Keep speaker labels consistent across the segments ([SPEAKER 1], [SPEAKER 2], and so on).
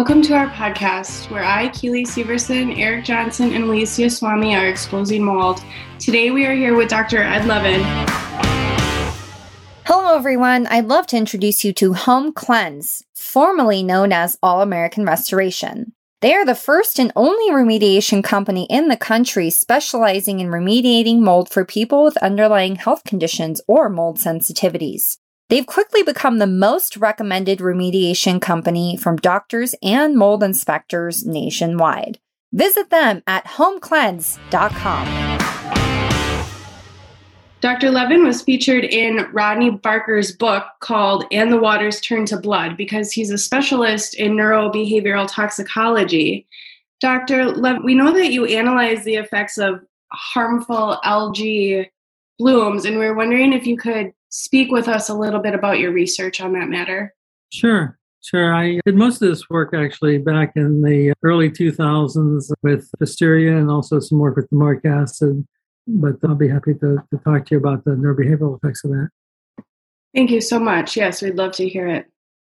[SPEAKER 1] Welcome to our podcast, where I, Keely Severson, Erik Johnson, and Alicia Swami are exposing mold. Today we are here with Dr. Ed Levin.
[SPEAKER 2] Hello, everyone. I'd love to introduce you to Home Cleanse, formerly known as All American Restoration. They are the first and only remediation company in the country specializing in remediating mold for people with underlying health conditions or mold sensitivities. They've quickly become the most recommended remediation company from doctors and mold inspectors nationwide. Visit them at homecleanse.com.
[SPEAKER 1] Dr. Levin was featured in Rodney Barker's book called And the Waters Turn to Blood because he's a specialist in neurobehavioral toxicology. Dr. Levin, we know that you analyze the effects of harmful algae blooms, and we are wondering if you could speak with us a little bit about your research on that matter?
[SPEAKER 3] Sure. Sure. I did most of this work actually back in the early 2000s with Pfiesteria and also some work with domoic acid. But I'll be happy to, to talk to you about the neurobehavioral effects of that.
[SPEAKER 1] Thank you so much. Yes, we'd love to hear it.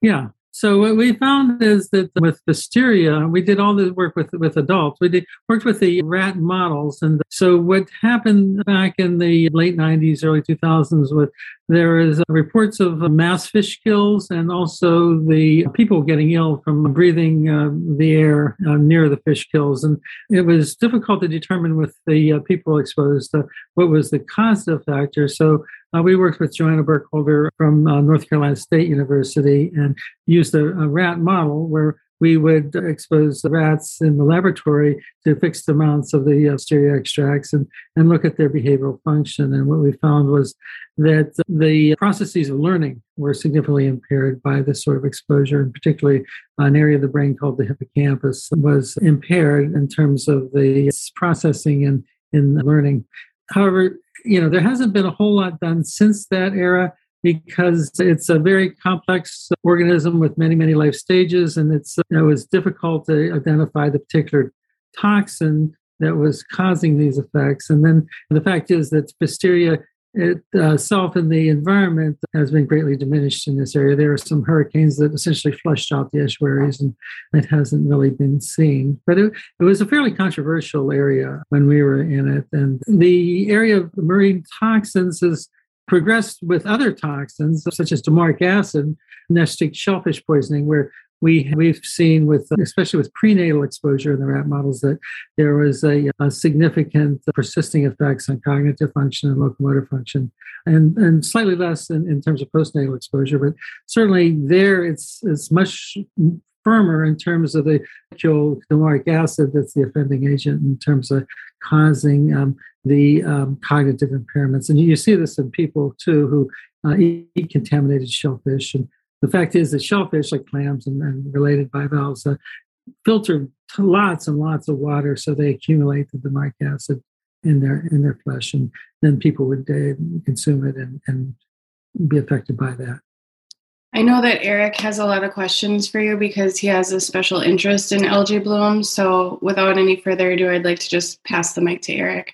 [SPEAKER 3] Yeah. So what we found is that with Pfiesteria, we did all the work with with adults. We did worked with the rat models, and so what happened back in the late '90s, early 2000s, with there is reports of mass fish kills and also the people getting ill from breathing uh, the air uh, near the fish kills, and it was difficult to determine with the uh, people exposed uh, what was the causative factor. So uh, we worked with Joanna Burkholder from uh, North Carolina State University and used a, a, rat model where we would expose the rats in the laboratory to fixed amounts of the uh, Pfiesteria extracts and, and look at their behavioral function. And what we found was that the processes of learning were significantly impaired by this sort of exposure, and particularly an area of the brain called the hippocampus was impaired in terms of the processing and in learning. However, you know, there hasn't been a whole lot done since that era because it's a very complex organism with many, many life stages, and it's you know, it's difficult to identify the particular toxin that was causing these effects. And then the fact is that Pfiesteria itself uh, in the environment has been greatly diminished in this area. There are some hurricanes that essentially flushed out the estuaries, and it hasn't really been seen. But it, it was a fairly controversial area when we were in it. And the area of marine toxins has progressed with other toxins, such as domoic acid, amnestic shellfish poisoning, where we we've seen with especially with prenatal exposure in the rat models that there was a, a, significant persisting effects on cognitive function and locomotor function and and slightly less in, in terms of postnatal exposure but certainly there it's it's much firmer in terms of the domoic acid that's the offending agent in terms of causing um, the um, cognitive impairments. And you see this in people too who uh, eat contaminated shellfish and the fact is that shellfish, like clams and, and related bivalves, uh, filter lots and lots of water, so they accumulate the domoic acid in their in their flesh, and then people would uh, consume it and, and be affected by that.
[SPEAKER 1] I know that Erik has a lot of questions for you because he has a special interest in algae blooms. So, without any further ado, I'd like to just pass the mic to Erik.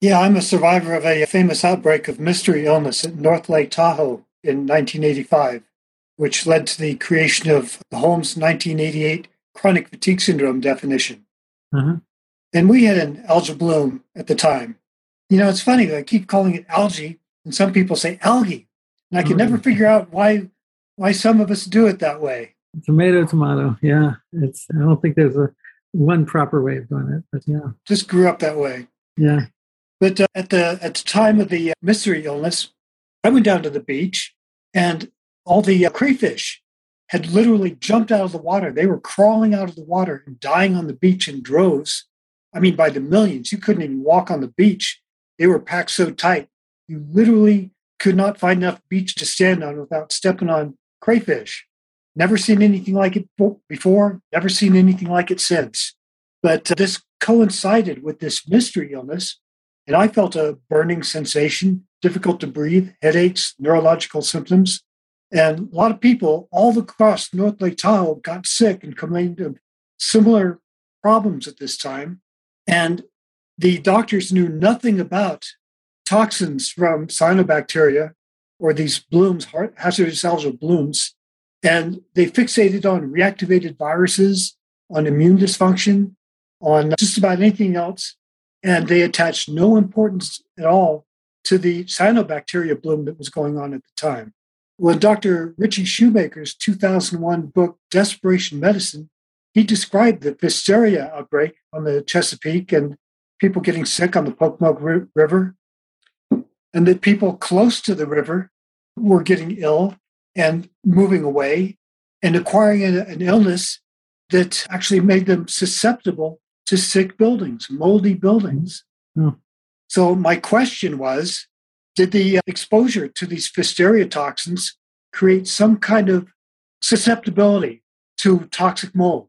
[SPEAKER 4] Yeah, I'm a survivor of a famous outbreak of mystery illness at North Lake Tahoe in 1985, which led to the creation of the Holmes 1988 chronic fatigue syndrome definition. Uh-huh. And we had an algae bloom at the time. You know, it's funny, I keep calling it algae, and some people say algae. And I can never mm. figure out why why some of us do it that way.
[SPEAKER 3] Tomato, tomato. Yeah. It's I don't think there's a one proper way of doing it, but yeah.
[SPEAKER 4] Just grew up that way.
[SPEAKER 3] Yeah.
[SPEAKER 4] But uh, at the at the time of the mystery illness, I went down to the beach and all the uh, crayfish had literally jumped out of the water. They were crawling out of the water and dying on the beach in droves. I mean, by the millions. You couldn't even walk on the beach. They were packed so tight. You literally could not find enough beach to stand on without stepping on crayfish. Never seen anything like it before, never seen anything like it since. But uh, this coincided with this mystery illness, and I felt a burning sensation difficult to breathe, headaches, neurological symptoms. And a lot of people all across North Lake Tahoe got sick and complained of similar problems at this time. And the doctors knew nothing about toxins from cyanobacteria or these blooms, hazardous algal blooms. And they fixated on reactivated viruses, on immune dysfunction, on just about anything else. And they attached no importance at all to the cyanobacteria bloom that was going on at the time. When Dr. Ritchie Shoemaker's 2001 book, Desperation Medicine, he described the Pfiesteria outbreak on the Chesapeake and people getting sick on the Pocomoke River, and that people close to the river were getting ill and moving away and acquiring an illness that actually made them susceptible to sick buildings, moldy buildings. Mm. So, my question was Did the exposure to these Pfiesteria toxins create some kind of susceptibility to toxic mold?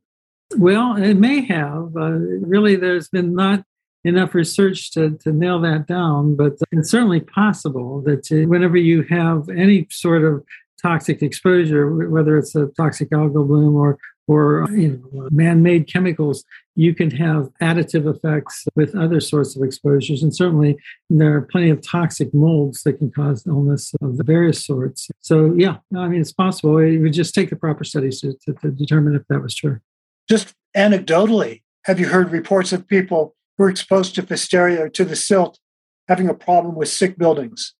[SPEAKER 3] Well, it may have. Uh, really, there's been not enough research to, to nail that down, but it's certainly possible that uh, whenever you have any sort of toxic exposure, whether it's a toxic algal bloom or or you know, uh, man-made chemicals, you can have additive effects with other sorts of exposures. And certainly there are plenty of toxic molds that can cause illness of the various sorts. So yeah, I mean, it's possible. You would just take the proper studies to, to, to determine if that was true.
[SPEAKER 4] Just anecdotally, have you heard reports of people who are exposed to Pfiesteria or to the silt having a problem with sick buildings?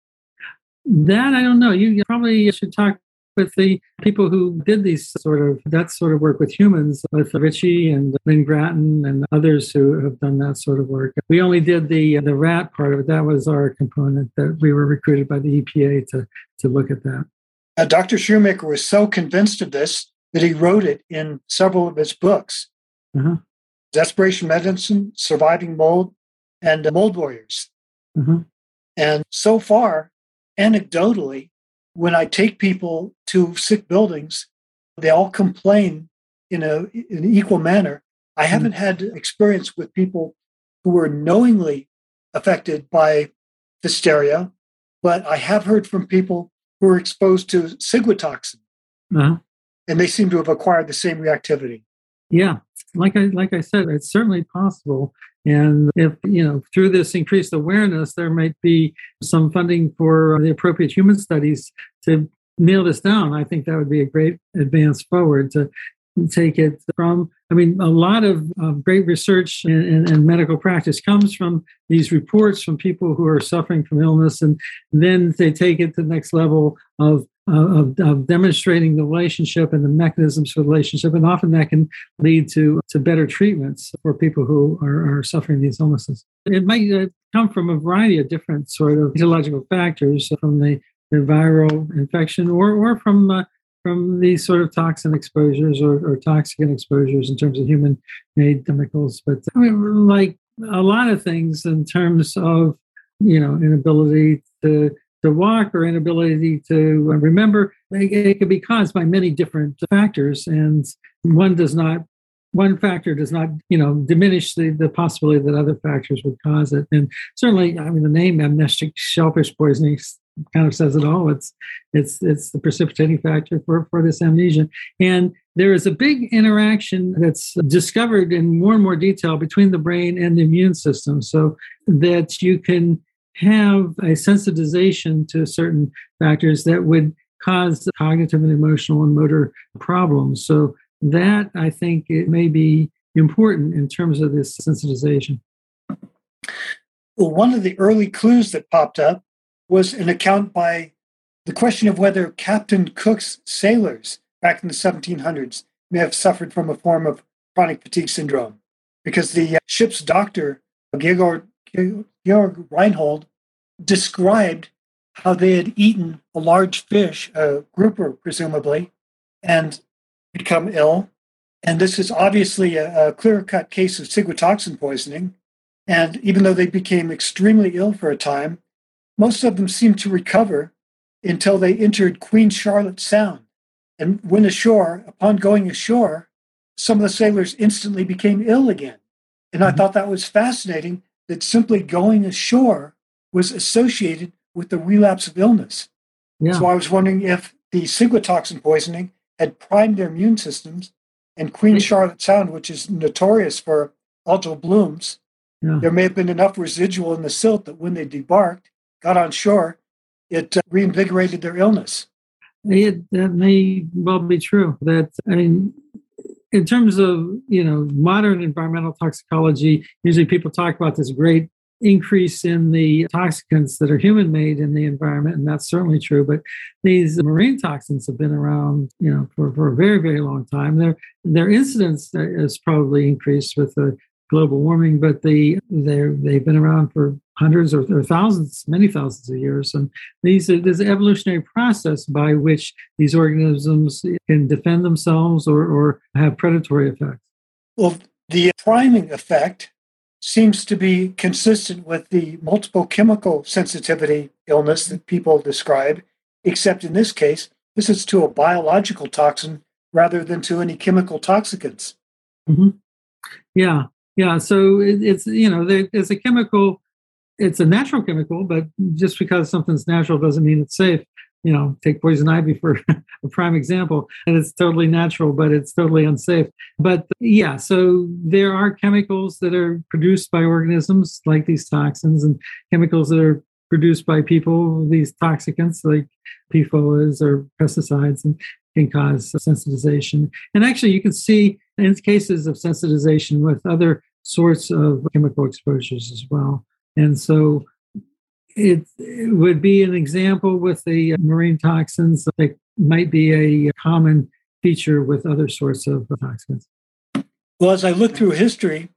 [SPEAKER 3] That I don't know. You probably should talk with the people who did these sort of that sort of work with humans, with Ritchie and Lynn Grattan and others who have done that sort of work. We only did the the rat part of it. That was our component that we were recruited by the EPA to to look at that.
[SPEAKER 4] Uh, Dr. Shoemaker was so convinced of this that he wrote it in several of his books. Uh-huh. Desperation Medicine, Surviving Mold, and Mold Warriors. Mm-hmm. And so far, anecdotally, when I take people to sick buildings, they all complain in, a, in an equal manner. I mm-hmm. haven't had experience with people who were knowingly affected by Pfiesteria, but I have heard from people who were exposed to ciguatoxin, uh-huh. and they seem to have acquired the same reactivity.
[SPEAKER 3] Yeah, like I like I said, it's certainly possible. And if you know through this increased awareness, there might be some funding for the appropriate human studies to nail this down. I think that would be a great advance forward to take it from. I mean, a lot of great research and, medical practice comes from these reports from people who are suffering from illness, and then they take it to the next level of of, of, demonstrating the relationship and the mechanisms for the relationship. And often that can lead to, to better treatments for people who are, are suffering these illnesses. It might uh, come from a variety of different sort of etiological factors from the, the viral infection or, or from uh, from these sort of toxin exposures or, or exposures in terms of human made chemicals. But I mean, like a lot of things in terms of, you know, inability to to walk or inability to remember, it, it can be caused by many different factors. And one does not one factor does not, you know, diminish the, the possibility that other factors would cause it. And certainly, I mean, the name amnestic shellfish poisoning kind of says it all. It's it's it's the precipitating factor for, for this amnesia. And there is a big interaction that's discovered in more and more detail between the brain and the immune system, so that you can have a sensitization to certain factors that would cause cognitive and emotional and motor problems. So that I think it may be important in terms of this sensitization.
[SPEAKER 4] Well, one of the early clues that popped up was an account by the question of whether Captain Cook's sailors back in the 1700s may have suffered from a form of chronic fatigue syndrome because the uh, ship's doctor, Georg, Georg Reinhold, described how they had eaten a large fish, a grouper presumably, and become ill. And this is obviously a, a clear cut case of ciguatoxin poisoning. And even though they became extremely ill for a time, most of them seemed to recover until they entered Queen Charlotte Sound. And went ashore, upon going ashore, some of the sailors instantly became ill again. And I mm-hmm. thought that was fascinating that simply going ashore was associated with the relapse of illness. Yeah. So I was wondering if the ciguatoxin poisoning had primed their immune systems, and Queen Charlotte Sound, which is notorious for algal blooms, yeah. there may have been enough residual in the silt that when they debarked, got on shore, it uh, reinvigorated their illness.
[SPEAKER 3] it, that may well be true. That I mean, in terms of you know modern environmental toxicology, usually people talk about this great increase in the toxicants that are human made in the environment, and that's certainly true. But these marine toxins have been around, you know, for, for a very, very long time. Their their incidence has probably increased with the global warming, but they they they've been around for hundreds or, or, thousands, many thousands of years. And these are, an evolutionary process by which these organisms can defend themselves or, or have predatory effects.
[SPEAKER 4] Well, the priming effect seems to be consistent with the multiple chemical sensitivity illness that people describe, except in this case, this is to a biological toxin rather than to any chemical toxicants.
[SPEAKER 3] Mm-hmm. Yeah, yeah. So it, it's, you know, there's a chemical, it's a natural chemical, but just because something's natural doesn't mean it's safe you know, take poison ivy for a prime example, and it's totally natural, but it's totally unsafe. But yeah, so there are chemicals that are produced by organisms like these toxins, and chemicals that are produced by people, these toxicants like PFOAs or pesticides, and can cause sensitization. And actually, you can see in cases of sensitization with other sorts of chemical exposures as well. And so it, it would be an example with the uh, marine toxins that might be a common feature with other sorts of toxins.
[SPEAKER 4] Well, as I looked through history,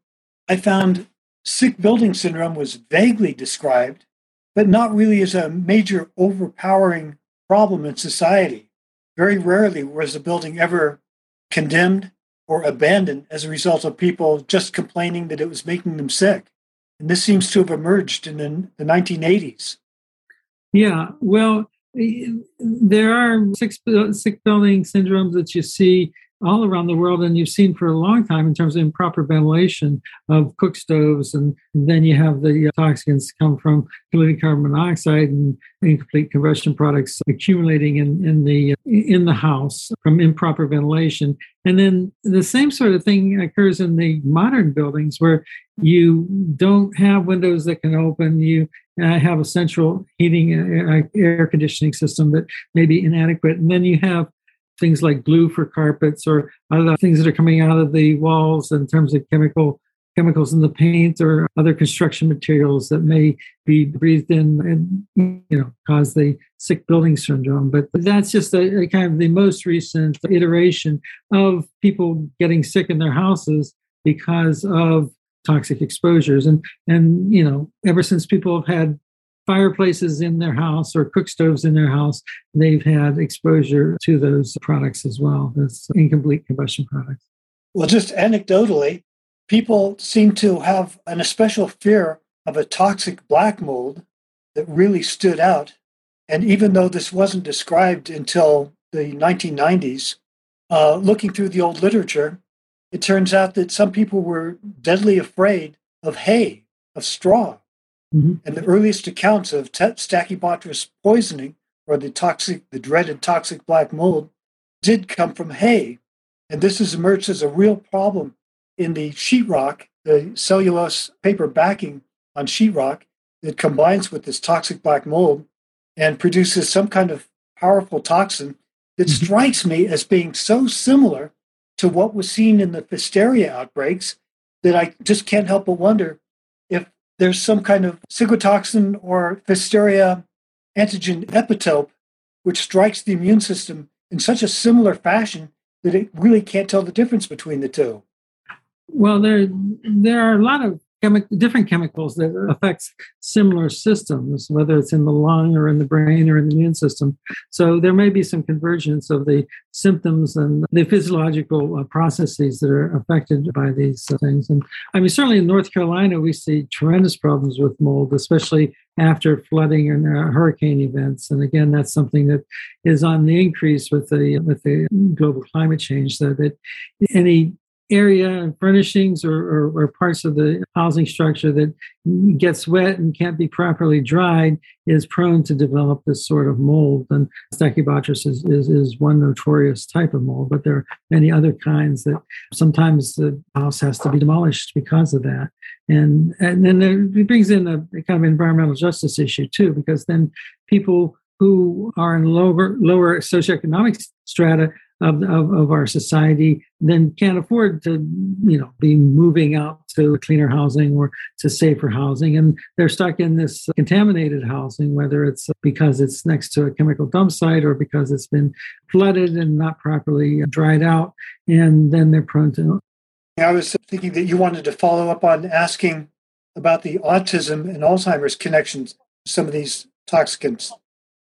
[SPEAKER 4] I found sick building syndrome was vaguely described, but not really as a major overpowering problem in society. Very rarely was a building ever condemned or abandoned as a result of people just complaining that it was making them sick. And this seems to have emerged in the 1980s.
[SPEAKER 3] Yeah, well, eh, there are sick, sick building syndromes that you see all around the world and you've seen for a long time in terms of improper ventilation of cook stoves. And then you have the uh, toxins come from polluted carbon monoxide and incomplete combustion products accumulating in, in the in the house from improper ventilation. And then the same sort of thing occurs in the modern buildings where you don't have windows that can open. You uh, have a central heating uh, air conditioning system that may be inadequate. And then you have things like glue for carpets or other things that are coming out of the walls in terms of chemical chemicals in the paint or other construction materials that may be breathed in and you know cause the sick building syndrome. But that's just a, a, kind of the most recent iteration of people getting sick in their houses because of toxic exposures. And and you know ever since people have had fireplaces in their house or cook stoves in their house, they've had exposure to those products as well, those incomplete combustion products.
[SPEAKER 4] Well, just anecdotally, people seem to have an especial fear of a toxic black mold that really stood out. And even though this wasn't described until the 1990s, uh, looking through the old literature, it turns out that some people were deadly afraid of hay, of straw. Mm-hmm. And the earliest accounts of t- Stachybotrys poisoning, or the toxic, the dreaded toxic black mold, did come from hay. And this has emerged as a real problem in the sheetrock, the cellulose paper backing on sheetrock that combines with this toxic black mold and produces some kind of powerful toxin that mm-hmm. strikes me as being so similar to what was seen in the Pfiesteria outbreaks that I just can't help but wonder there's some kind of cytotoxin or Pfiesteria antigen epitope which strikes the immune system in such a similar fashion that it really can't tell the difference between the two.
[SPEAKER 3] Well, there there are a lot of chemi- different chemicals that affects similar systems, whether it's in the lung or in the brain or in the immune system. So there may be some convergence of the symptoms and the physiological uh, processes that are affected by these uh, things. And I mean, certainly in North Carolina, we see tremendous problems with mold, especially after flooding and uh, hurricane events. And again, that's something that is on the increase with the with the global climate change. So that any area and furnishings or, or, or, parts of the housing structure that gets wet and can't be properly dried is prone to develop this sort of mold. And Stachybotrys is, is, is one notorious type of mold, but there are many other kinds that sometimes the house has to be demolished because of that. And, and then it brings in a, kind of environmental justice issue too, because then people who are in lower lower socioeconomic strata of, of, of, our society then can't afford to you know be moving out to cleaner housing or to safer housing. And they're stuck in this contaminated housing whether it's because it's next to a chemical dump site or because it's been flooded and not properly dried out and then they're prone to
[SPEAKER 4] i was thinking that you wanted to follow up on asking about the autism and alzheimer's connections some of these toxicants.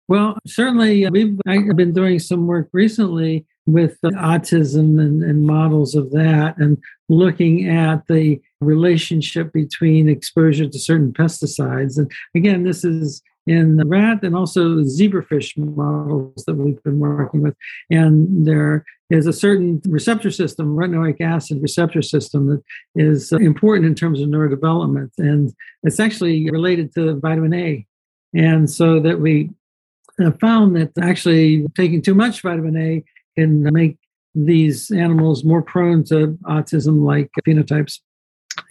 [SPEAKER 3] Well, certainly, uh, we've I've been doing some work recently with autism and, and models of that and looking at the relationship between exposure to certain pesticides. And again, this is in the rat and also zebrafish models that we've been working with. And there is a certain receptor system, retinoic acid receptor system, that is important in terms of neurodevelopment. And it's actually related to vitamin A. And so that we found that actually taking too much vitamin A can make these animals more prone to autism like phenotypes.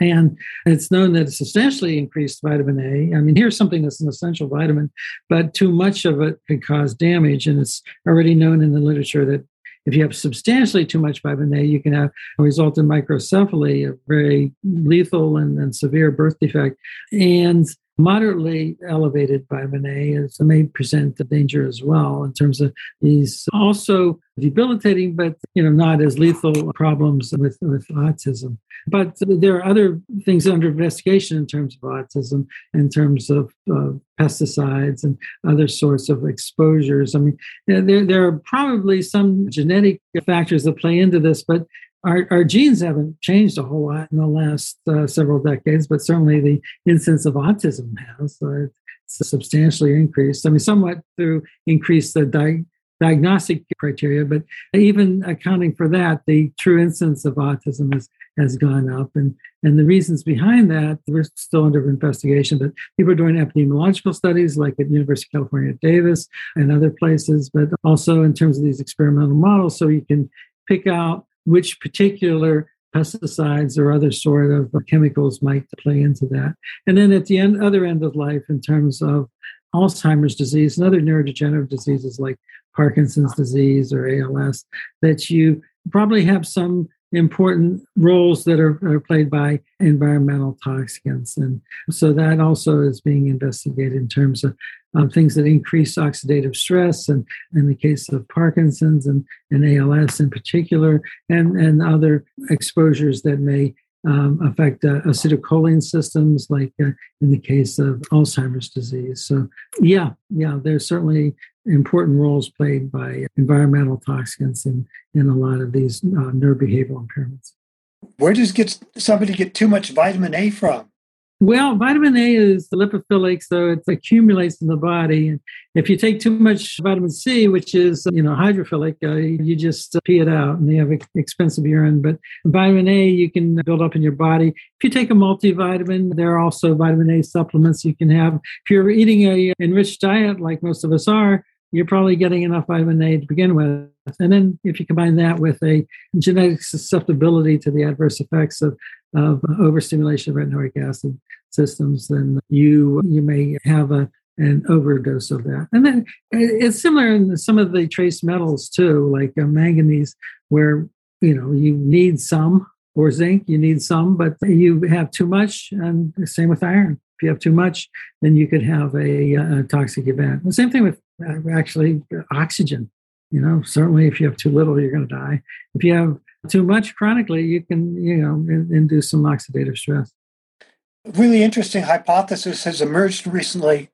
[SPEAKER 3] And it's known that substantially increased vitamin A. I mean, here's something that's an essential vitamin, but too much of it could cause damage. And it's already known in the literature that if you have substantially too much vitamin A, you can have a result in microcephaly, a very lethal and, and severe birth defect. And moderately elevated vitamin A is, may present a danger as well in terms of these also debilitating, but you know not as lethal problems with, with autism. But there are other things under investigation in terms of autism, in terms of uh, pesticides and other sorts of exposures. I mean, there, there are probably some genetic factors that play into this, but our, our genes haven't changed a whole lot in the last uh, several decades, but certainly the incidence of autism has. Uh, substantially increased. I mean, somewhat through increased the di- diagnostic criteria, but even accounting for that, the true incidence of autism has, has gone up. And, and the reasons behind that, we're still under investigation, but people are doing epidemiological studies like at University of California at Davis and other places, but also in terms of these experimental models, so you can pick out which particular pesticides or other sort of chemicals might play into that. And then at the end, other end of life, in terms of Alzheimer's disease and other neurodegenerative diseases like Parkinson's disease or ALS, that you probably have some important roles that are, are, played by environmental toxicants. And so that also is being investigated in terms of um, things that increase oxidative stress, and in the case of Parkinson's and, and ALS in particular, and, and other exposures that may um, affect uh, acetylcholine systems, like uh, in the case of Alzheimer's disease. So, yeah, yeah, there's certainly important roles played by environmental toxins in, in a lot of these uh, neurobehavioral impairments.
[SPEAKER 4] Where does get somebody get too much vitamin A from?
[SPEAKER 3] Well, vitamin A is lipophilic, so it accumulates in the body. And if you take too much vitamin C, which is you know hydrophilic, uh, you just pee it out, and you have expensive urine. But vitamin A you can build up in your body. If you take a multivitamin, there are also vitamin A supplements you can have. If you're eating a enriched diet, like most of us are, you're probably getting enough vitamin A to begin with. And then if you combine that with a genetic susceptibility to the adverse effects of of overstimulation of retinoic acid systems, then you you may have a an overdose of that. And then it's similar in some of the trace metals too, like uh, manganese, where you know you need some, or zinc, you need some, but you have too much. And the same with iron. If you have too much, then you could have a, a toxic event. The same thing with uh, actually oxygen. You know, certainly if you have too little, you're going to die. If you have too much chronically, you can, you know, induce some oxidative stress.
[SPEAKER 4] A really interesting hypothesis has emerged recently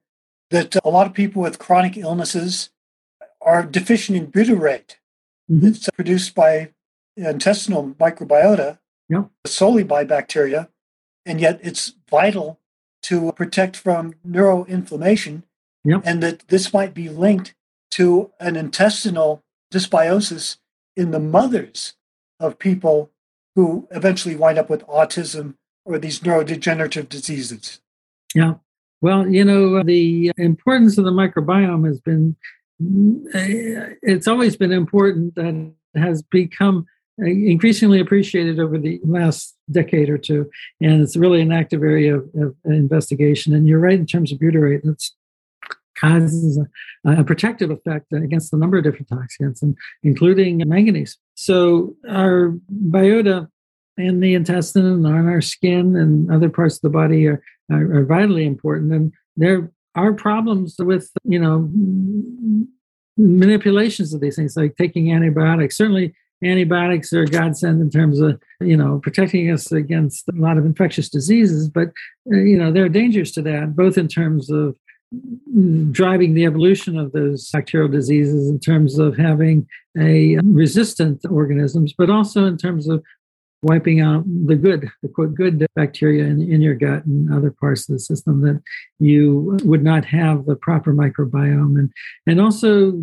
[SPEAKER 4] that a lot of people with chronic illnesses are deficient in butyrate. Mm-hmm. It's produced by intestinal microbiota,
[SPEAKER 3] yep.
[SPEAKER 4] solely by bacteria, and yet it's vital to protect from neuroinflammation,
[SPEAKER 3] yep.
[SPEAKER 4] and that this might be linked to an intestinal dysbiosis in the mothers of people who eventually wind up with autism or these neurodegenerative diseases.
[SPEAKER 3] Yeah. Well, you know, the importance of the microbiome has been, eh, it's always been important and has become increasingly appreciated over the last decade or two. And it's really an active area of, of investigation. And you're right in terms of butyrate. It's causes a, a, protective effect against a number of different toxins, and including manganese. So our biota in the intestine and on our skin and other parts of the body are, are, are vitally important. And there are problems with, you know, manipulations of these things, like taking antibiotics. Certainly, antibiotics are a godsend in terms of, you know, protecting us against a lot of infectious diseases. But, uh, you know, there are dangers to that, both in terms of driving the evolution of those bacterial diseases in terms of having a resistant organisms, but also in terms of wiping out the good, the quote, good bacteria in, in your gut and other parts of the system that you would not have the proper microbiome. And, and also,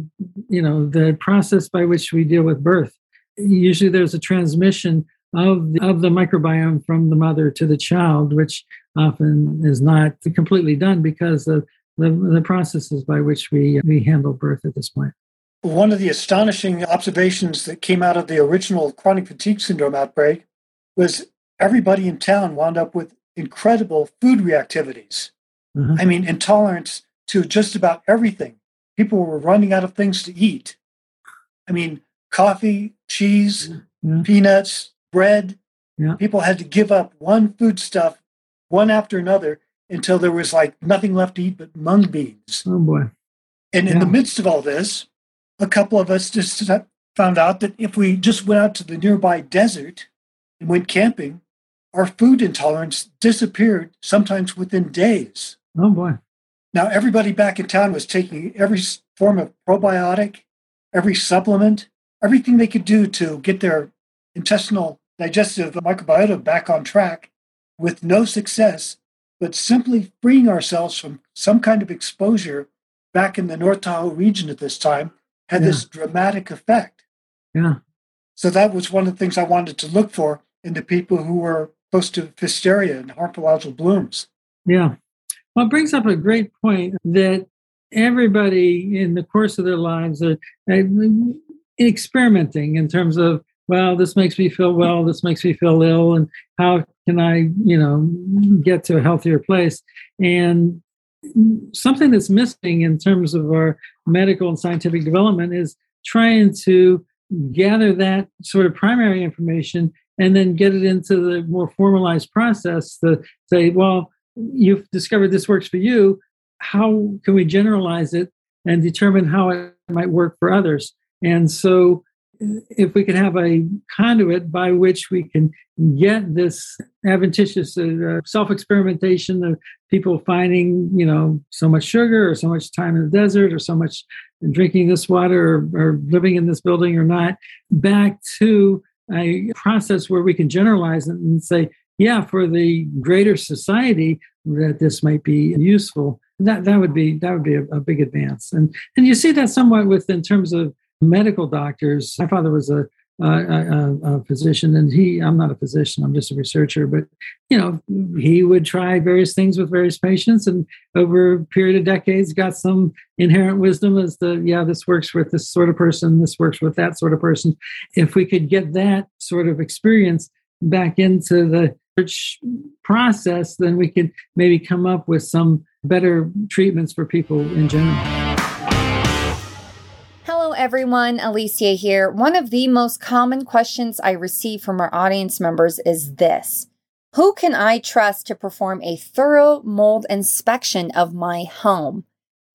[SPEAKER 3] you know, the process by which we deal with birth. Usually there's a transmission of the, of the microbiome from the mother to the child, which often is not completely done because of the, the processes by which we, we handle birth at this point.
[SPEAKER 4] One of the astonishing observations that came out of the original chronic fatigue syndrome outbreak was everybody in town wound up with incredible food reactivities. Mm-hmm. I mean, intolerance to just about everything. People were running out of things to eat. I mean, coffee, cheese, yeah. peanuts, bread. Yeah. People had to give up one foodstuff one after another until there was like nothing left to eat but mung beans.
[SPEAKER 3] Oh boy.
[SPEAKER 4] And yeah. in the midst of all this, a couple of us just found out that if we just went out to the nearby desert and went camping, our food intolerance disappeared sometimes within days.
[SPEAKER 3] Oh boy.
[SPEAKER 4] Now, everybody back in town was taking every form of probiotic, every supplement, everything they could do to get their intestinal digestive microbiota back on track with no success, but simply freeing ourselves from some kind of exposure back in the North Tahoe region at this time had yeah. this dramatic effect.
[SPEAKER 3] Yeah.
[SPEAKER 4] So that was one of the things I wanted to look for in the people who were close to Pfiesteria and harmful algal blooms.
[SPEAKER 3] Yeah. Well, it brings up a great point that everybody in the course of their lives are uh, experimenting in terms of, well, this makes me feel well, this makes me feel ill, and how can I, you know, get to a healthier place? And something that's missing in terms of our medical and scientific development is trying to gather that sort of primary information and then get it into the more formalized process to say, well, you've discovered this works for you. How can we generalize it and determine how it might work for others? And so if we can have a conduit by which we can get this adventitious uh, self-experimentation of people finding you know so much sugar or so much time in the desert or so much drinking this water or, or living in this building or not back to a process where we can generalize it and say yeah for the greater society that this might be useful that that would be that would be a, a big advance. And and you see that somewhat with in terms of medical doctors. My father was a, a, a, physician, and he, I'm not a physician, I'm just a researcher, but, you know, he would try various things with various patients and over a period of decades got some inherent wisdom as to, yeah, this works with this sort of person, this works with that sort of person. If we could get that sort of experience back into the research process, then we could maybe come up with some better treatments for people in general
[SPEAKER 2] everyone. Alicia here. One of the most common questions I receive from our audience members is this Who can I trust to perform a thorough mold inspection of my home?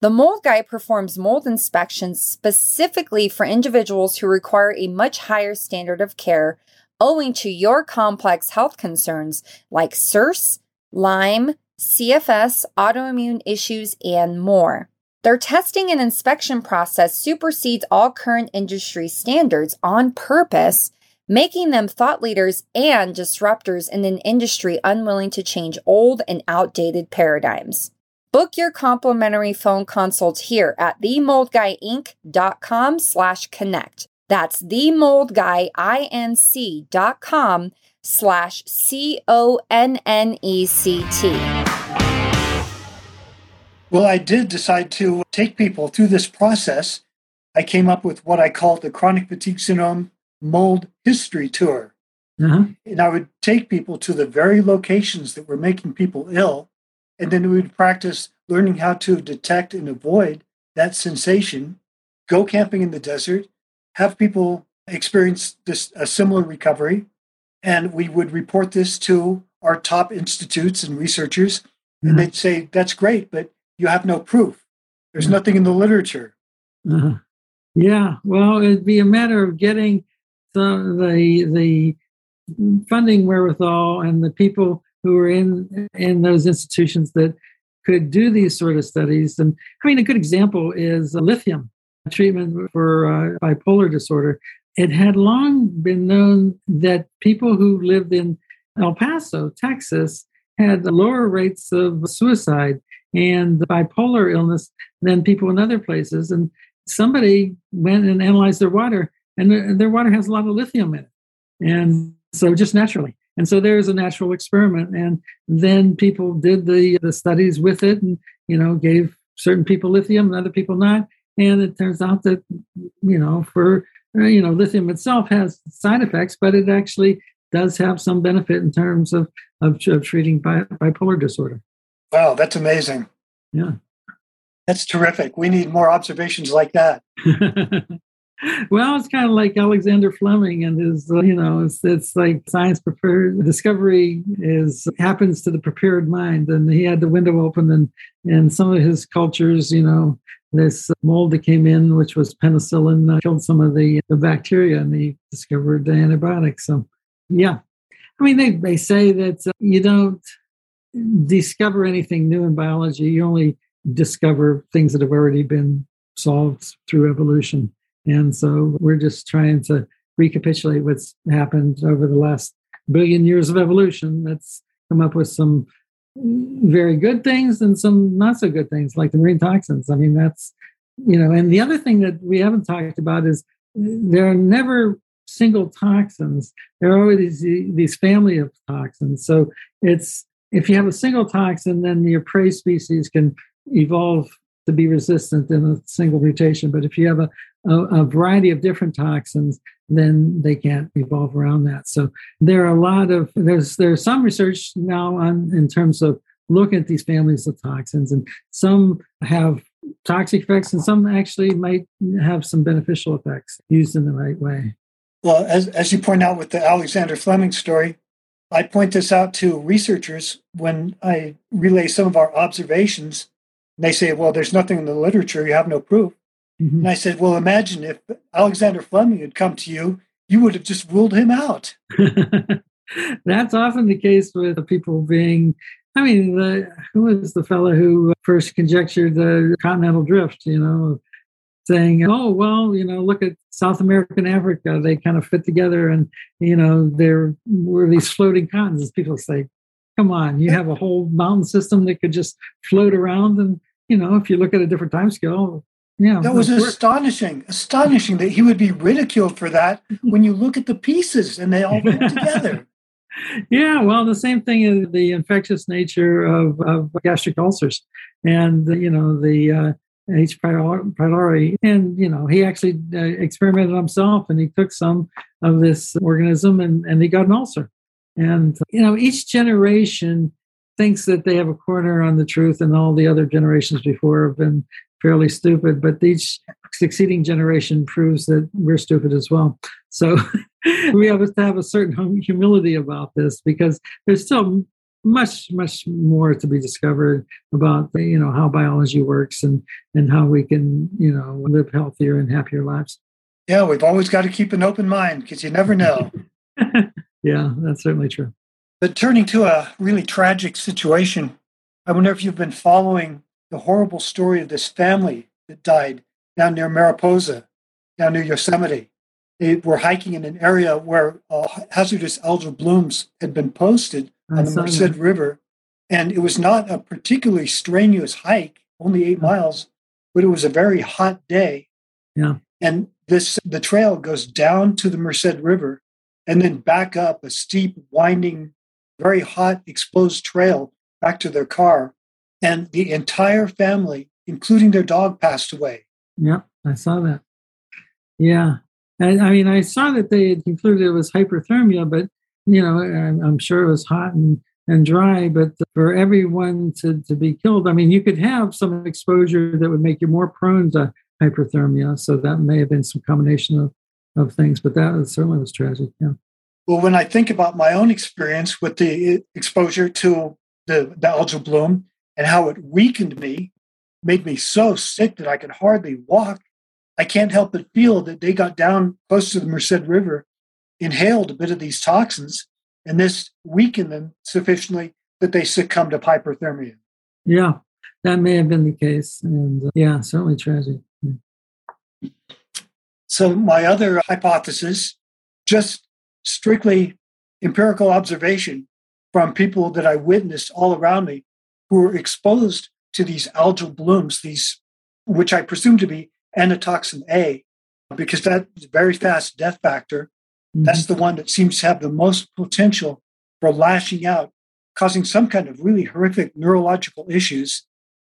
[SPEAKER 2] The Mold Guy performs mold inspections specifically for individuals who require a much higher standard of care owing to your complex health concerns like CIRS, Lyme, CFS, autoimmune issues, and more. Their testing and inspection process supersedes all current industry standards on purpose, making them thought leaders and disruptors in an industry unwilling to change old and outdated paradigms. Book your complimentary phone consult here at themoldguyinc.com slash connect. That's themoldguyinc.com slash C-O-N-N-E-C-T.
[SPEAKER 4] Well, I did decide to take people through this process. I came up with what I called the Chronic Fatigue Syndrome Mold History Tour. Uh-huh. And I would take people to the very locations that were making people ill And then we would practice learning how to detect and avoid that sensation, go camping in the desert, have people experience this a similar recovery, and we would report this to our top institutes and researchers, and mm-hmm. they'd say, "That's great, but you have no proof. There's nothing in the literature."
[SPEAKER 3] Uh-huh. Yeah, well, it'd be a matter of getting the the the funding wherewithal and the people who are in in those institutions that could do these sort of studies. And I mean, a good example is lithium treatment for uh, bipolar disorder. It had long been known that people who lived in El Paso, Texas, had lower rates of suicide and bipolar illness than people in other places. And somebody went and analyzed their water, and their, their water has a lot of lithium in it. And so, just naturally. And so there's a natural experiment. And then people did the, the studies with it and, you know, gave certain people lithium and other people not. And it turns out that, you know, for, uh, you know, lithium itself has side effects, but it actually does have some benefit in terms of, of, of treating bi- bipolar disorder.
[SPEAKER 4] Wow, that's amazing.
[SPEAKER 3] Yeah.
[SPEAKER 4] That's terrific. We need more observations like that.
[SPEAKER 3] well, it's kind of like Alexander Fleming and his, uh, you know, it's, it's like science prepared discovery is happens to the prepared mind, and he had the window open, and and some of his cultures, you know, this mold that came in, which was penicillin, uh, killed some of the, the bacteria, and he discovered the antibiotics. So, yeah, I mean, they they say that uh, you don't discover anything new in biology; you only discover things that have already been solved through evolution. And so we're just trying to recapitulate what's happened over the last billion years of evolution. That's come up with some very good things and some not so good things, like the marine toxins. I mean, that's, you know, and the other thing that we haven't talked about is there are never single toxins. There are always these, these family of toxins. So it's, if you have a single toxin, then your prey species can evolve to be resistant in a single mutation. But if you have a, a, a, variety of different toxins, then they can't evolve around that. So there are a lot of there's there's some research now on in terms of looking at these families of toxins, and some have toxic effects, and some actually might have some beneficial effects used in the right way.
[SPEAKER 4] Well, as as you point out with the Alexander Fleming story, I point this out to researchers when I relay some of our observations. And they say, well, there's nothing in the literature, you have no proof. Mm-hmm. And I said, Well, imagine if Alexander Fleming had come to you, you would have just ruled him out.
[SPEAKER 3] That's often the case with people being. I mean, the, who was the fellow who first conjectured the continental drift? You know, saying, "Oh, well, you know, look at South America and Africa; they kind of fit together, and you know, there were these floating continents." People say, "Come on, you have a whole mountain system that could just float around." And you know, if you look at a different time scale, yeah,
[SPEAKER 4] that was astonishing. Astonishing that he would be ridiculed for that when you look at the pieces and they all fit together.
[SPEAKER 3] Yeah, well, the same thing is the infectious nature of, of gastric ulcers, and you know the uh, H. pylori, and you know he actually uh, experimented himself, and he took some of this organism, and and he got an ulcer. And you know each generation thinks that they have a corner on the truth, and all the other generations before have been fairly stupid, but each succeeding generation proves that we're stupid as well. So we have to have a certain humility about this because there's still much much more to be discovered about you know how biology works and and how we can you know live healthier and happier lives.
[SPEAKER 4] Yeah we've always got to keep an open mind because you never know.
[SPEAKER 3] Yeah that's certainly true.
[SPEAKER 4] But turning to a really tragic situation i wonder if you've been following the horrible story of this family that died down near Mariposa, down near Yosemite. They were hiking in an area where uh, hazardous algal blooms had been posted on the Merced. River. And it was not a particularly strenuous hike, only eight miles, but it was a very hot day.
[SPEAKER 3] Yeah.
[SPEAKER 4] And this the trail goes down to the Merced River and then back up a steep, winding, very hot, exposed trail back to their car and the entire family, including their dog, passed away.
[SPEAKER 3] Yeah, I saw that. Yeah. And I mean, I saw that they had concluded it was hyperthermia, but, you know, I'm, sure it was hot and, and dry, but for everyone to, to be killed, I mean, you could have some exposure that would make you more prone to hyperthermia. So that may have been some combination of, of things, but that certainly was tragic. Yeah.
[SPEAKER 4] Well, when I think about my own experience with the eh, exposure to the, the algal bloom and how it weakened me, made me so sick that I could hardly walk, I can't help but feel that they got down close to the Merced River, inhaled a bit of these toxins, and this weakened them sufficiently that they succumbed to hyperthermia.
[SPEAKER 3] Yeah, that may have been the case. And uh, yeah, certainly tragic.
[SPEAKER 4] So, my other hypothesis, just strictly empirical observation from people that I witnessed all around me who were exposed to these algal blooms, these which I presume to be anatoxin A, because that's a very fast death factor. Mm-hmm. That's the one that seems to have the most potential for lashing out, causing some kind of really horrific neurological issues,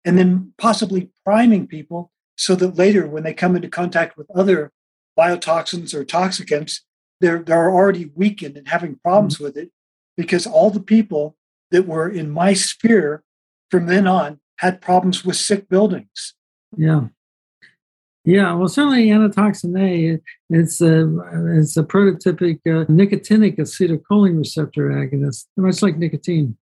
[SPEAKER 4] and then possibly priming people so that later, when they come into contact with other biotoxins or toxicants, they're, they're already weakened and having problems mm-hmm. with it because all the people that were in my sphere from then on had problems with sick buildings.
[SPEAKER 3] Yeah. Yeah, well, certainly anatoxin A, it's a, it's a prototypic uh, nicotinic acetylcholine receptor agonist, much like nicotine.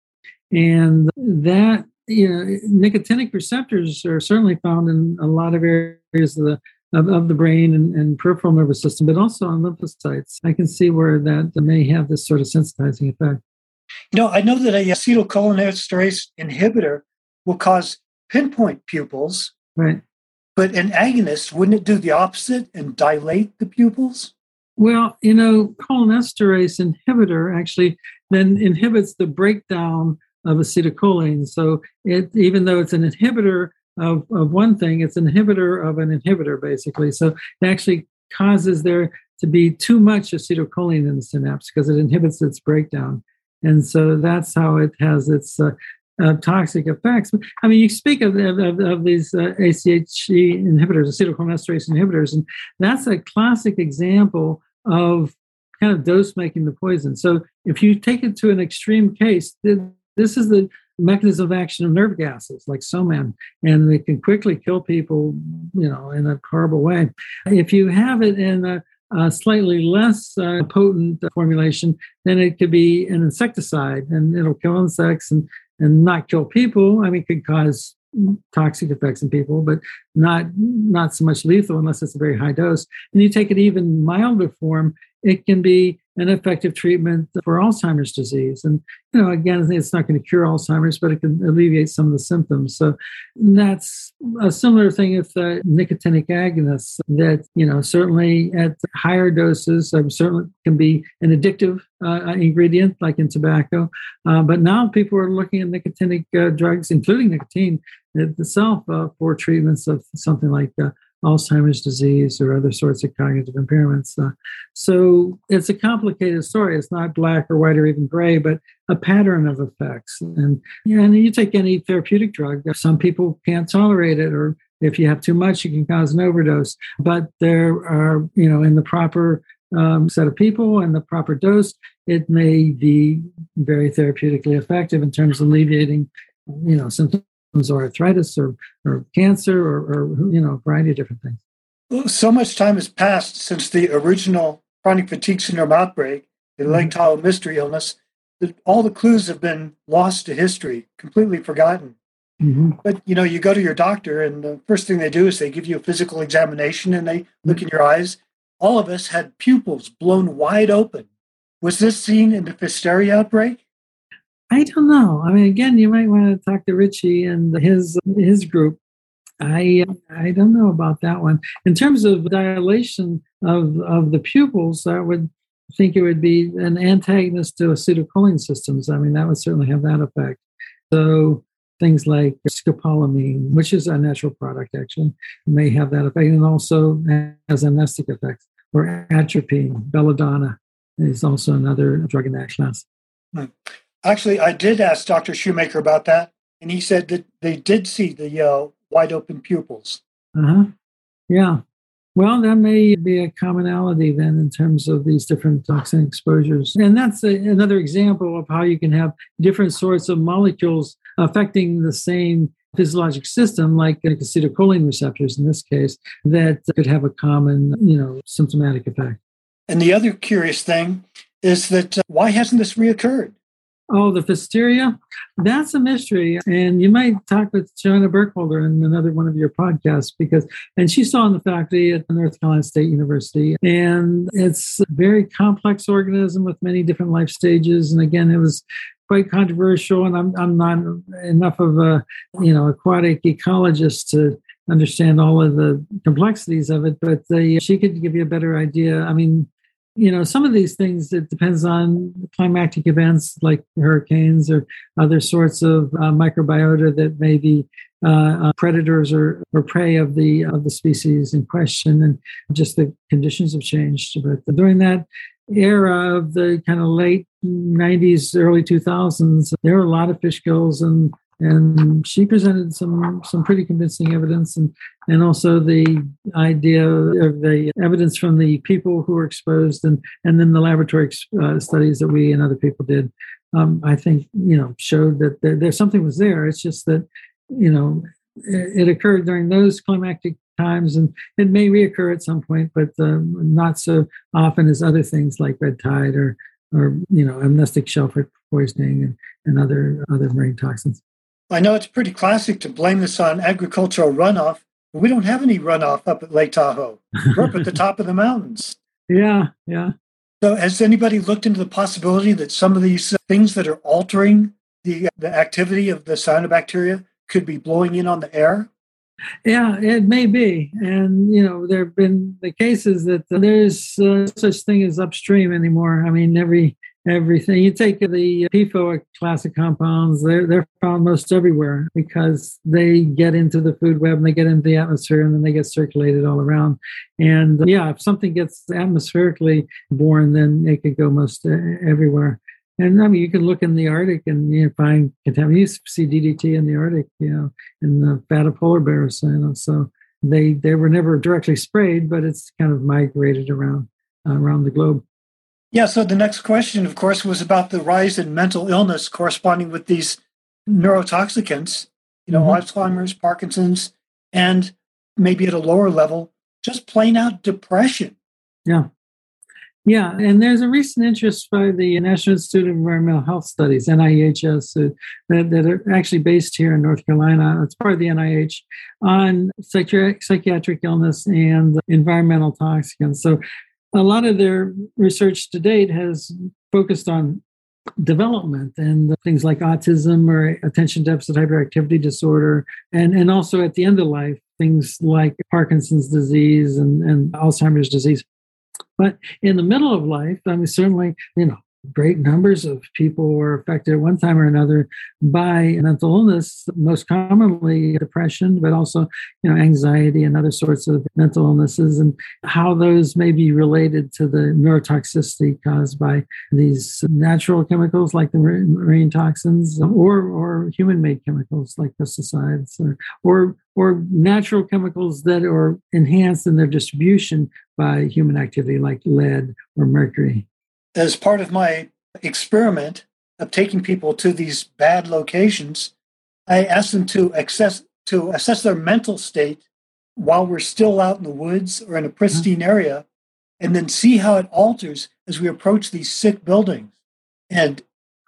[SPEAKER 3] And that, you know, nicotinic receptors are certainly found in a lot of areas of the of, of the brain and, and, peripheral nervous system, but also on lymphocytes. I can see where that may have this sort of sensitizing effect.
[SPEAKER 4] You know, I know that a acetylcholinesterase inhibitor will cause pinpoint pupils.
[SPEAKER 3] Right.
[SPEAKER 4] But an agonist, wouldn't it do the opposite and dilate the pupils?
[SPEAKER 3] Well, you know, cholinesterase inhibitor actually then inhibits the breakdown of acetylcholine. So it even though it's an inhibitor of, of one thing, it's an inhibitor of an inhibitor, basically. So it actually causes there to be too much acetylcholine in the synapse because it inhibits its breakdown. And so that's how it has its uh, uh, toxic effects. I mean, you speak of, of, of these uh, ACHE inhibitors, acetylcholinesterase inhibitors, and that's a classic example of kind of dose making the poison. So if you take it to an extreme case, this is the mechanism of action of nerve gases like Soman, and they can quickly kill people, you know, in a horrible way. If you have it in a a slightly less uh, potent formulation, then it could be an insecticide and it'll kill insects and, and not kill people. I mean, it could cause toxic effects in people, but not not so much lethal unless it's a very high dose. And you take it even milder form, it can be an effective treatment for Alzheimer's disease. And, you know, again, it's not going to cure Alzheimer's, but it can alleviate some of the symptoms. So that's a similar thing with nicotinic agonists that, you know, certainly at higher doses, um, certainly can be an addictive uh, ingredient like in tobacco. Uh, but now people are looking at nicotinic uh, drugs, including nicotine itself, uh, for treatments of something like uh, Alzheimer's disease or other sorts of cognitive impairments. Uh, so it's a complicated story. It's not black or white or even gray, but a pattern of effects. And, and you take any therapeutic drug, some people can't tolerate it, or if you have too much, you can cause an overdose. But there are, you know, in the proper um, set of people and the proper dose, it may be very therapeutically effective in terms of alleviating, you know, symptoms or arthritis or, or cancer or, or, you know, a variety of different things.
[SPEAKER 4] So much time has passed since the original chronic fatigue syndrome outbreak, the mm-hmm. Lake Tahoe mystery illness, that all the clues have been lost to history, completely forgotten. Mm-hmm. But you know, you go to your doctor, and the first thing they do is they give you a physical examination and they look in your eyes. All of us had pupils blown wide open. Was this seen in the Pfiesteria outbreak?
[SPEAKER 3] I don't know. I mean, again, you might want to talk to Ritchie and his his group. I I don't know about that one. In terms of dilation of of the pupils, I would think it would be an antagonist to acetylcholine systems. I mean, that would certainly have that effect. So things like scopolamine, which is a natural product actually, may have that effect, and also has anesthetic effects. Or atropine, belladonna is also another drug in that class.
[SPEAKER 4] Hmm. Actually, I did ask Dr. Shoemaker about that, and he said that they did see the uh, wide open pupils.
[SPEAKER 3] Uh huh. Yeah. Well, that may be a commonality then in terms of these different toxin exposures. And that's a, another example of how you can have different sorts of molecules affecting the same physiologic system, like acetylcholine receptors in this case, that could have a common, you know, symptomatic effect.
[SPEAKER 4] And the other curious thing is that uh, why hasn't this reoccurred?
[SPEAKER 3] Oh, the Pfiesteria? That's a mystery. And you might talk with JoAnn Burkholder in another one of your podcasts because, and she saw in the faculty at North Carolina State University. And it's a very complex organism with many different life stages. And again, it was quite controversial. And I'm, I'm not enough of a, you know, aquatic ecologist to understand all of the complexities of it, but they, she could give you a better idea. I mean, you know, some of these things, it depends on climatic events like hurricanes or other sorts of uh, microbiota that may be uh, uh, predators or, or prey of the of the species in question, and just the conditions have changed. But during that era of the kind of late 90s, early 2000s, there were a lot of fish kills and and she presented some some pretty convincing evidence and and also the idea of the evidence from the people who were exposed and and then the laboratory uh, studies that we and other people did um, i think you know showed that there, there something was there. It's just that you know it, it, occurred during those climactic times and it may reoccur at some point but um, not so often as other things like red tide or or you know amnestic shellfish poisoning and, and other other marine toxins
[SPEAKER 4] I know it's pretty classic to blame this on agricultural runoff, but we don't have any runoff up at Lake Tahoe. We're up at the top of the mountains.
[SPEAKER 3] Yeah, yeah.
[SPEAKER 4] So, has anybody looked into the possibility that some of these things that are altering the, the activity of the cyanobacteria could be blowing in on the air?
[SPEAKER 3] Yeah, it may be, and you know there have been the cases that there's uh, such thing as upstream anymore. I mean, every everything. You take the PFOA class of compounds, they're, they're found most everywhere because they get into the food web and they get into the atmosphere and then they get circulated all around. And yeah, if something gets atmospherically borne, then it could go most everywhere. And I mean, you can look in the Arctic and you know, find contamination. You see DDT in the Arctic, you know, in the fat of polar bears. You know, so they they were never directly sprayed, but it's kind of migrated around uh, around the globe.
[SPEAKER 4] Yeah, so the next question, of course, was about the rise in mental illness corresponding with these neurotoxicants, you know, mm-hmm. Alzheimer's, Parkinson's, and maybe at a lower level, just plain out depression.
[SPEAKER 3] Yeah. Yeah, and there's a recent interest by the National Institute of Environmental Health Studies, NIEHS, uh, that, that, are actually based here in North Carolina. It's part of the NIH on psychiatric, psychiatric illness and environmental toxicants. So a lot of their research to date has focused on development and things like autism or attention deficit hyperactivity disorder. And and also at the end of life things like parkinson's disease and, and alzheimer's disease. But in the middle of life i mean certainly you know great numbers of people were affected at one time or another by mental illness, most commonly depression, but also you know anxiety and other sorts of mental illnesses, and how those may be related to the neurotoxicity caused by these natural chemicals like the marine toxins, or or human-made chemicals like pesticides, or or or natural chemicals that are enhanced in their distribution by human activity like lead or mercury
[SPEAKER 4] as part of my experiment of taking people to these bad locations, I asked them to access to assess their mental state while we're still out in the woods or in a pristine mm-hmm. area, and then see how it alters as we approach these sick buildings. And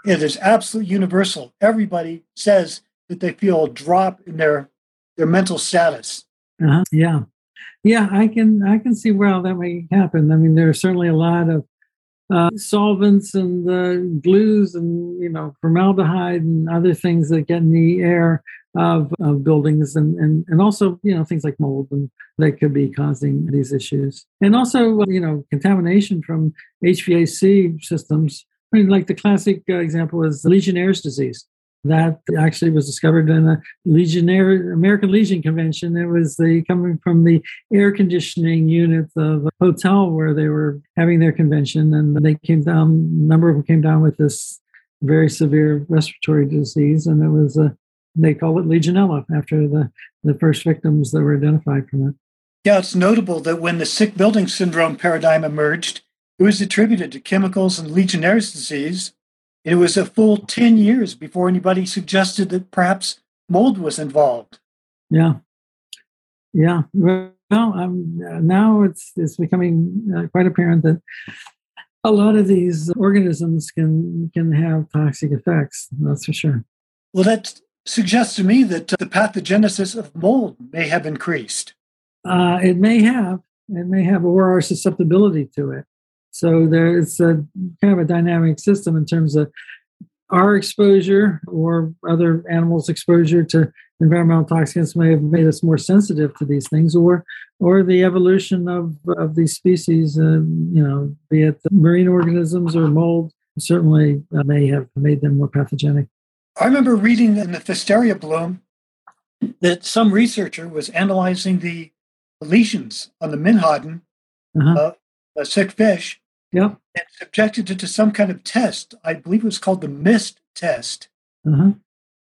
[SPEAKER 4] it is absolutely universal. Everybody says that they feel a drop in their their mental status.
[SPEAKER 3] Uh-huh. Yeah, yeah, I can I can see where that may happen. I mean, there are certainly a lot of uh, solvents and uh, glues and you know formaldehyde and other things that get in the air of, of buildings and, and and also you know things like mold and that could be causing these issues and also you know contamination from HVAC systems. I mean, like the classic uh, example is Legionnaire's disease that actually was discovered in a Legionnaire American Legion convention. It was the coming from the air conditioning unit of a hotel where they were having their convention, and they came down. A number of them came down with this very severe respiratory disease, and it was a they call it Legionella after the the first victims that were identified from it.
[SPEAKER 4] Yeah, it's notable that when the sick building syndrome paradigm emerged, it was attributed to chemicals and Legionnaire's disease. It was a full 10 years before anybody suggested that perhaps mold was involved.
[SPEAKER 3] Yeah. Yeah. Well, um, now it's, it's becoming uh, quite apparent that a lot of these organisms can can have toxic effects. That's for sure.
[SPEAKER 4] Well, that suggests to me that the pathogenesis of mold may have increased.
[SPEAKER 3] Uh, it may have, it may have, or our susceptibility to it. So there's a kind of a dynamic system in terms of our exposure or other animals' exposure to environmental toxins may have made us more sensitive to these things, or or the evolution of of these species, uh, you know, be it marine organisms or mold, certainly uh, may have made them more pathogenic.
[SPEAKER 4] I remember reading in the Pfiesteria bloom that some researcher was analyzing the lesions on the menhaden, uh-huh. uh, a sick fish,
[SPEAKER 3] yep.
[SPEAKER 4] and subjected it to some kind of test. I believe it was called the MIST test, uh-huh.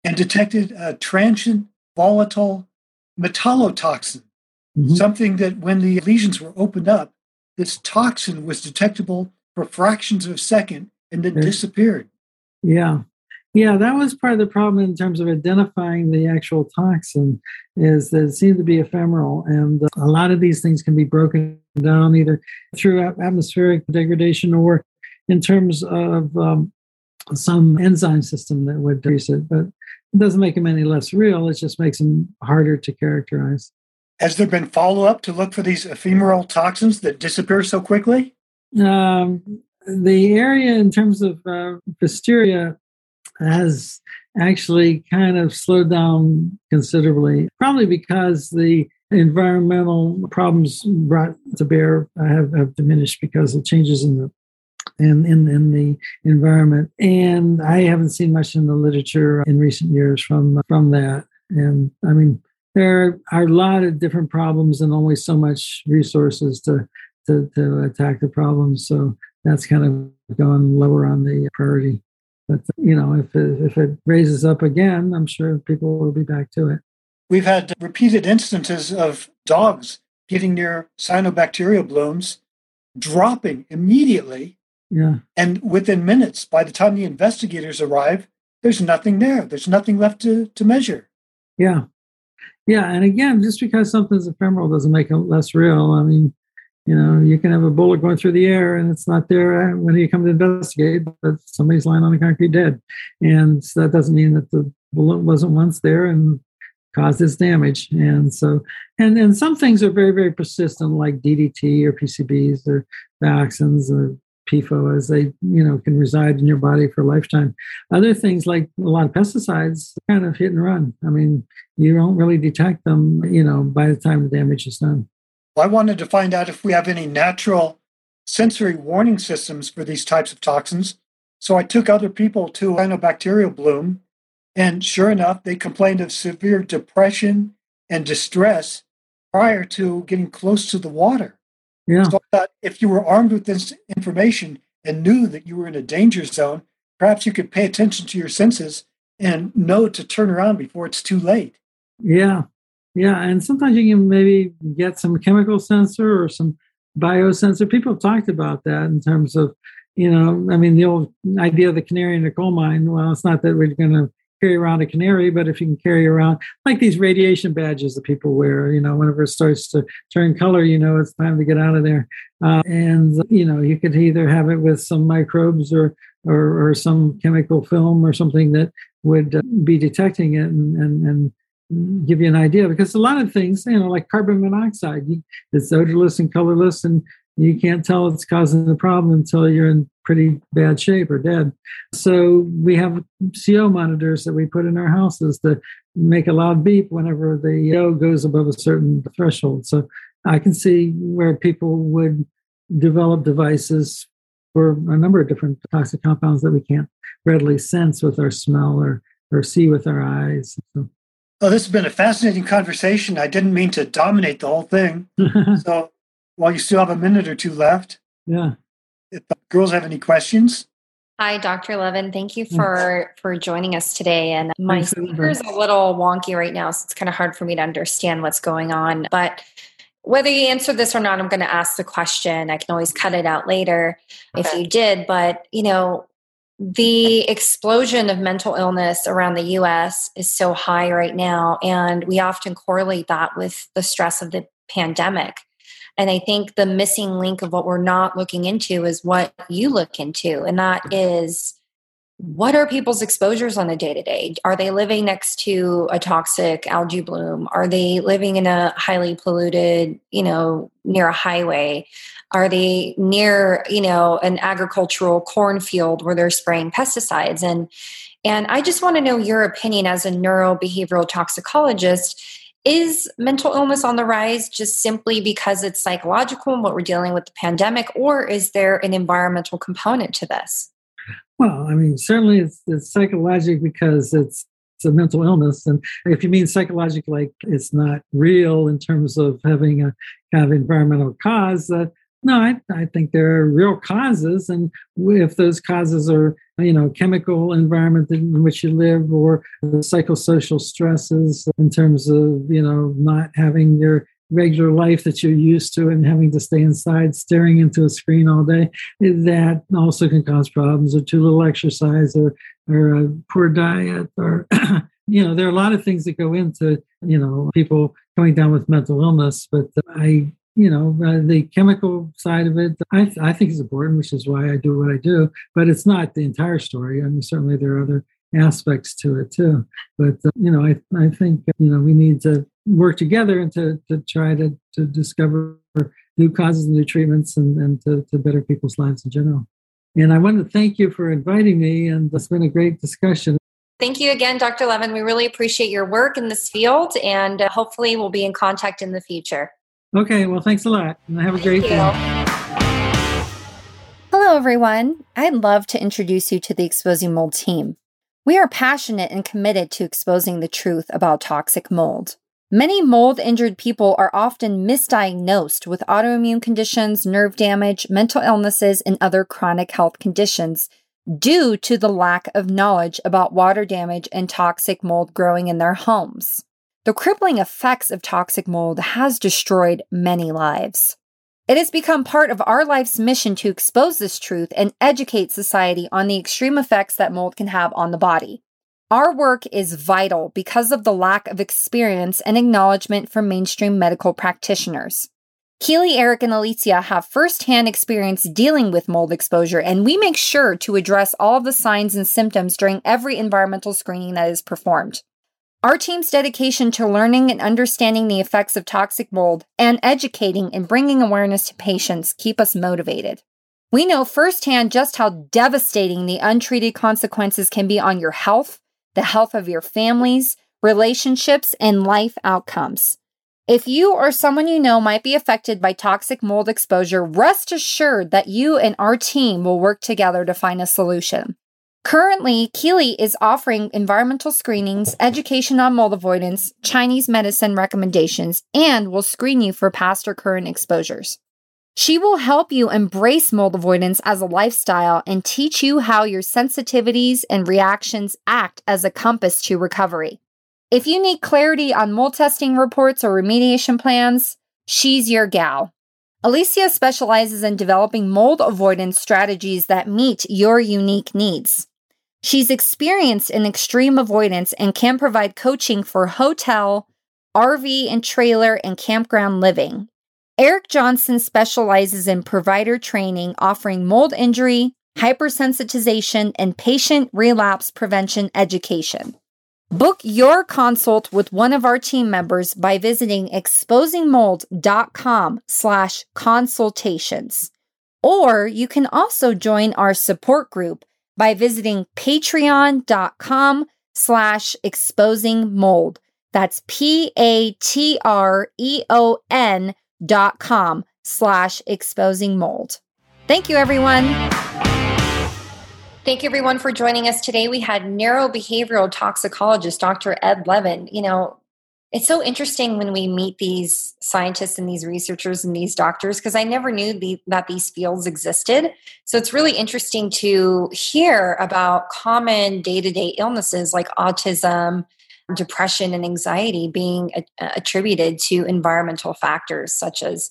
[SPEAKER 4] and detected a transient volatile metallotoxin, mm-hmm. something that when the lesions were opened up, this toxin was detectable for fractions of a second and then disappeared.
[SPEAKER 3] Yeah. Yeah, that was part of the problem in terms of identifying the actual toxin, is that it seemed to be ephemeral, and a lot of these things can be broken down either through atmospheric degradation or in terms of um, some enzyme system that would decrease it. But it doesn't make them any less real; it just makes them harder to characterize.
[SPEAKER 4] Has there been follow up to look for these ephemeral toxins that disappear so quickly?
[SPEAKER 3] Um, the area in terms of uh, has actually kind of slowed down considerably, probably because the environmental problems brought to bear have, have diminished because of changes in the in, in, in the environment. And I haven't seen much in the literature in recent years from from that. And I mean, there are a lot of different problems and only so much resources to to, to attack the problems. So that's kind of gone lower on the priority. But you know, if it, if it raises up again, I'm sure people will be back to it.
[SPEAKER 4] We've had repeated instances of dogs getting near cyanobacterial blooms, dropping immediately.
[SPEAKER 3] Yeah.
[SPEAKER 4] And within minutes, by the time the investigators arrive, there's nothing there. There's nothing left to, to measure.
[SPEAKER 3] Yeah. Yeah. And again, just because something's ephemeral doesn't make it less real. I mean, you know, you can have a bullet going through the air and it's not there uh, when you come to investigate, but somebody's lying on the concrete dead. And that doesn't mean that the bullet wasn't once there and caused its damage. And so, and, and some things are very, very persistent, like DDT or PCBs or vaccines or PFOA, they, you know, can reside in your body for a lifetime. Other things like a lot of pesticides kind of hit and run. I mean, you don't really detect them, you know, by the time the damage is done.
[SPEAKER 4] I wanted to find out if we have any natural sensory warning systems for these types of toxins. So I took other people to cyanobacterial bloom, and sure enough, they complained of severe depression and distress prior to getting close to the water.
[SPEAKER 3] Yeah. So
[SPEAKER 4] I thought if you were armed with this information and knew that you were in a danger zone, perhaps you could pay attention to your senses and know to turn around before it's too late.
[SPEAKER 3] Yeah, yeah, and sometimes you can maybe get some chemical sensor or some biosensor. People have talked about that in terms of, you know, I mean, the old idea of the canary in the coal mine. Well, it's not that we're going to carry around a canary, but if you can carry around like these radiation badges that people wear, you know, whenever it starts to turn color, you know, it's time to get out of there. Uh, and you know, you could either have it with some microbes or or, or some chemical film or something that would uh, be detecting it and, and, and give you an idea because a lot of things, you know, like carbon monoxide, it's odorless and colorless, and you can't tell it's causing the problem until you're in pretty bad shape or dead. So we have CO monitors that we put in our houses to make a loud beep whenever the CO goes above a certain threshold. So I can see where people would develop devices for a number of different toxic compounds that we can't readily sense with our smell or, or see with our eyes. So
[SPEAKER 4] Oh, this has been a fascinating conversation. I didn't mean to dominate the whole thing. so, while you still have a minute or two left,
[SPEAKER 3] yeah.
[SPEAKER 4] If the girls have any questions,
[SPEAKER 2] Hi, Dr. Levin. Thank you mm. for for joining us today. And my speaker is a little wonky right now, so it's kind of hard for me to understand what's going on. But whether you answer this or not, I'm going to ask the question. I can always cut it out later okay. if you did. But, you know, the explosion of mental illness around the US is so high right now. And we often correlate that with the stress of the pandemic. And I think the missing link of what we're not looking into is what you look into, and that is what are people's exposures on a day to day? Are they living next to a toxic algae bloom? Are they living in a highly polluted, you know, near a highway? Are they near, you know, an agricultural cornfield where they're spraying pesticides? And and I just want to know your opinion as a neurobehavioral toxicologist. Is mental illness on the rise just simply because it's psychological and what we're dealing with the pandemic, or is there an environmental component to this?
[SPEAKER 3] Well, I mean, certainly it's, it's psychological because it's it's a mental illness. And if you mean psychological, like it's not real in terms of having a kind of environmental cause, uh, no, I, I think there are real causes. And if those causes are, you know, chemical environment in which you live or psychosocial stresses in terms of, you know, not having your regular life that you're used to and having to stay inside staring into a screen all day that also can cause problems or too little exercise or or a poor diet or you know there are a lot of things that go into you know people coming down with mental illness but i you know uh, the chemical side of it I, I think is important which is why i do what i do but it's not the entire story i mean certainly there are other aspects to it too but uh, you know i i think you know we need to work together and to, to try to, to discover new causes and new treatments and, and to, to better people's lives in general. And I want to thank you for inviting me, and it's been a great discussion.
[SPEAKER 2] Thank you again, Dr. Levin. We really appreciate your work in this field, and uh, hopefully, we'll be in contact in the future.
[SPEAKER 3] Okay, well, thanks a lot, and have a great day.
[SPEAKER 2] Hello, everyone. I'd love to introduce you to the Exposing Mold team. We are passionate and committed to exposing the truth about toxic mold. Many mold injured people are often misdiagnosed with autoimmune conditions, nerve damage, mental illnesses, and other chronic health conditions due to the lack of knowledge about water damage and toxic mold growing in their homes. The crippling effects of toxic mold has destroyed many lives. It has become part of our life's mission to expose this truth and educate society on the extreme effects that mold can have on the body. Our work is vital because of the lack of experience and acknowledgement from mainstream medical practitioners. Keely, Erik, and Alicia have firsthand experience dealing with mold exposure, and we make sure to address all of the signs and symptoms during every environmental screening that is performed. Our team's dedication to learning and understanding the effects of toxic mold and educating and bringing awareness to patients keep us motivated. We know firsthand just how devastating the untreated consequences can be on your health, the health of your families, relationships, and life outcomes. If you or someone you know might be affected by toxic mold exposure, rest assured that you and our team will work together to find a solution. Currently, Keely is offering environmental screenings, education on mold avoidance, Chinese medicine recommendations, and will screen you for past or current exposures. She will help you embrace mold avoidance as a lifestyle and teach you how your sensitivities and reactions act as a compass to recovery. If you need clarity on mold testing reports or remediation plans, she's your gal. Alicia specializes in developing mold avoidance strategies that meet your unique needs. She's experienced in extreme avoidance and can provide coaching for hotel, RV and trailer, and campground living. Erik Johnson specializes in provider training, offering mold injury, hypersensitization, and patient relapse prevention education. Book your consult with one of our team members by visiting exposingmold.com slash consultations. Or you can also join our support group by visiting patreon.com slash exposing mold. That's P-A-T-R-E-O-N dot com slash exposing mold. Thank you, everyone. Thank you, everyone, for joining us today. We had neurobehavioral toxicologist Dr. Ed Levin. You know, it's so interesting when we meet these scientists and these researchers and these doctors because I never knew the, that these fields existed. So it's really interesting to hear about common day to day illnesses like autism,
[SPEAKER 5] depression and anxiety being a- attributed to environmental factors such as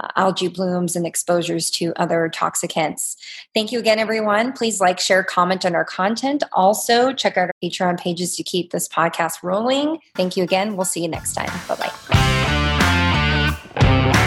[SPEAKER 5] uh, algae blooms and exposures to other toxicants. Thank you again, everyone. Please like, share, comment on our content. Also, check out our Patreon pages to keep this podcast rolling. Thank you again. We'll see you next time. Bye bye.